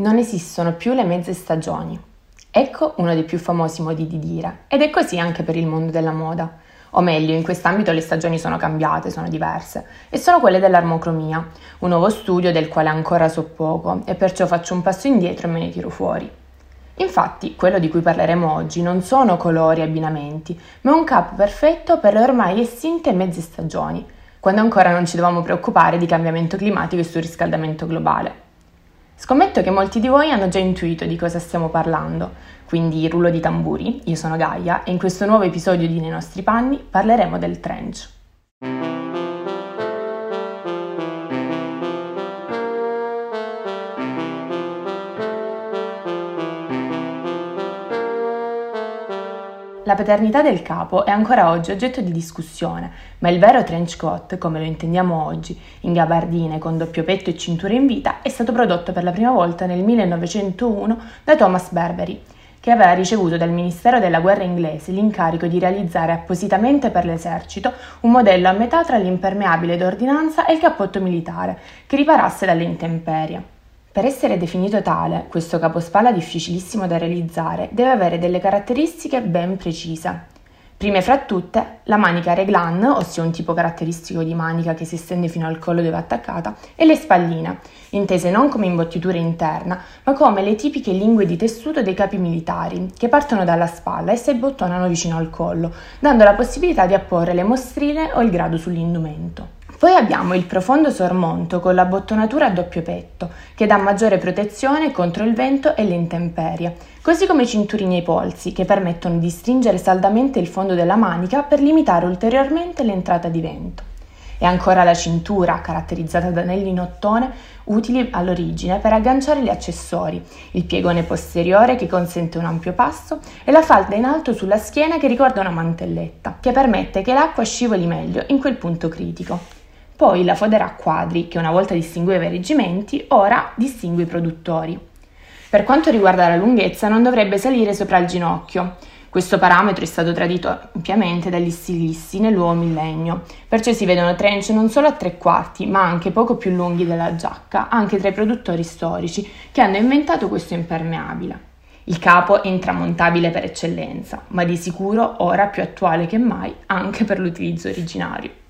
Non esistono più le mezze stagioni. Ecco uno dei più famosi modi di dire, ed è così anche per il mondo della moda. O meglio, in quest'ambito le stagioni sono cambiate, sono diverse, e sono quelle dell'armocromia, un nuovo studio del quale ancora so poco, e perciò faccio un passo indietro e me ne tiro fuori. Infatti, quello di cui parleremo oggi non sono colori e abbinamenti, ma un capo perfetto per le ormai estinte mezze stagioni, quando ancora non ci dovevamo preoccupare di cambiamento climatico e surriscaldamento globale. Scommetto che molti di voi hanno già intuito di cosa stiamo parlando, quindi rullo di tamburi, io sono Gaia e in questo nuovo episodio di Nei nostri panni parleremo del trench. La paternità del capo è ancora oggi oggetto di discussione, ma il vero trench coat, come lo intendiamo oggi, in gabardine con doppio petto e cintura in vita, è stato prodotto per la prima volta nel 1901 da Thomas Burberry, che aveva ricevuto dal Ministero della Guerra inglese l'incarico di realizzare appositamente per l'esercito un modello a metà tra l'impermeabile d'ordinanza e il cappotto militare, che riparasse dalle intemperie. Per essere definito tale, questo capospalla difficilissimo da realizzare deve avere delle caratteristiche ben precise. Prime fra tutte, la manica reglan, ossia un tipo caratteristico di manica che si estende fino al collo dove è attaccata, e le spalline, intese non come imbottitura interna, ma come le tipiche lingue di tessuto dei capi militari, che partono dalla spalla e si abbottonano vicino al collo, dando la possibilità di apporre le mostrine o il grado sull'indumento. Poi abbiamo il profondo sormonto con la bottonatura a doppio petto, che dà maggiore protezione contro il vento e le intemperie, così come i cinturini ai polsi, che permettono di stringere saldamente il fondo della manica per limitare ulteriormente l'entrata di vento. E ancora la cintura, caratterizzata da anelli in ottone, utili all'origine per agganciare gli accessori, il piegone posteriore che consente un ampio passo e la falda in alto sulla schiena che ricorda una mantelletta, che permette che l'acqua scivoli meglio in quel punto critico. Poi la fodera a quadri, che una volta distingueva i reggimenti, ora distingue i produttori. Per quanto riguarda la lunghezza, non dovrebbe salire sopra il ginocchio. Questo parametro è stato tradito ampiamente dagli stilisti nel nuovo millennio, perciò si vedono trench non solo a tre quarti, ma anche poco più lunghi della giacca, anche tra i produttori storici che hanno inventato questo impermeabile. Il capo è intramontabile per eccellenza, ma di sicuro ora più attuale che mai anche per l'utilizzo originario.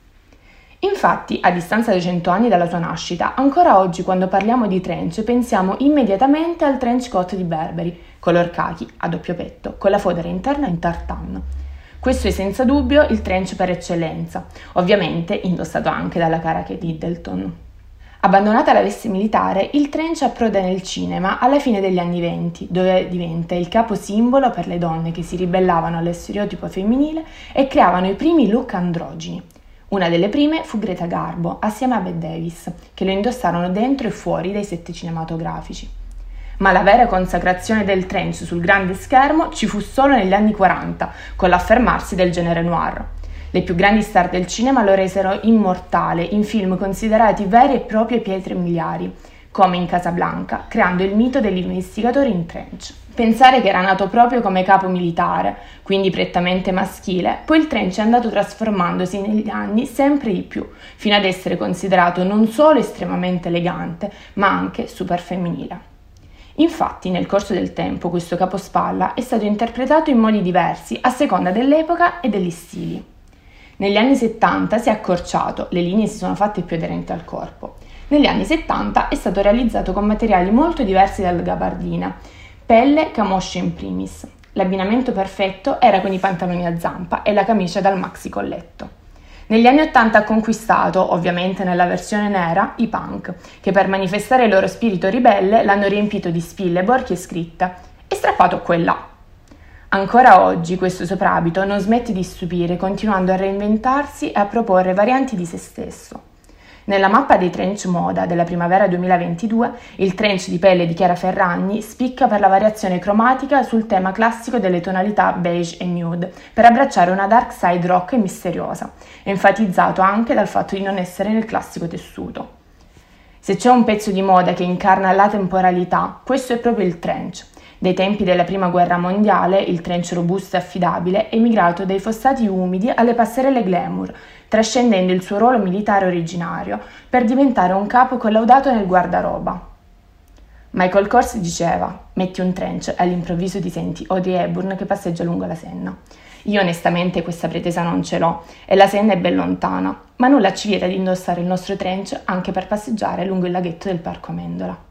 Infatti, a distanza di 100 anni dalla sua nascita, ancora oggi quando parliamo di trench pensiamo immediatamente al trench coat di Burberry, color khaki, a doppio petto, con la fodera interna in tartan. Questo è senza dubbio il trench per eccellenza, ovviamente indossato anche dalla cara Kate Hiddleton. Abbandonata la veste militare, il trench approda nel cinema alla fine degli anni venti, dove diventa il capo simbolo per le donne che si ribellavano allo stereotipo femminile e creavano i primi look androgini. Una delle prime fu Greta Garbo, assieme a Bette Davis, che lo indossarono dentro e fuori dai set cinematografici. Ma la vera consacrazione del trench sul grande schermo ci fu solo negli anni 40, con l'affermarsi del genere noir. Le più grandi star del cinema lo resero immortale in film considerati veri e proprie pietre miliari, come in Casablanca, creando il mito dell'investigatore in trench. Pensare che era nato proprio come capo militare, quindi prettamente maschile, poi il trench è andato trasformandosi negli anni sempre di più, fino ad essere considerato non solo estremamente elegante, ma anche super femminile. Infatti, nel corso del tempo, questo capospalla è stato interpretato in modi diversi a seconda dell'epoca e degli stili. Negli anni 70 si è accorciato, le linee si sono fatte più aderenti al corpo. Negli anni 70 è stato realizzato con materiali molto diversi dalla gabardina, Pelle camoscia in primis. L'abbinamento perfetto era con i pantaloni a zampa e la camicia dal maxi colletto. Negli anni Ottanta ha conquistato, ovviamente nella versione nera, i punk, che per manifestare il loro spirito ribelle l'hanno riempito di spille, borchie e scritte e strappato quella. Ancora oggi questo soprabito non smette di stupire, continuando a reinventarsi e a proporre varianti di se stesso. Nella mappa dei trench moda della primavera 2022, il trench di pelle di Chiara Ferragni spicca per la variazione cromatica sul tema classico delle tonalità beige e nude, per abbracciare una dark side rock e misteriosa, enfatizzato anche dal fatto di non essere nel classico tessuto. Se c'è un pezzo di moda che incarna la temporalità, questo è proprio il trench. Dai tempi della prima guerra mondiale, il trench robusto e affidabile è migrato dai fossati umidi alle passerelle glamour, trascendendo il suo ruolo militare originario per diventare un capo collaudato nel guardaroba. Michael Kors diceva: Metti un trench e all'improvviso ti senti Audrey Hepburn che passeggia lungo la Senna. Io onestamente questa pretesa non ce l'ho e la Senna è ben lontana, ma nulla ci vieta di indossare il nostro trench anche per passeggiare lungo il laghetto del Parco Amendola.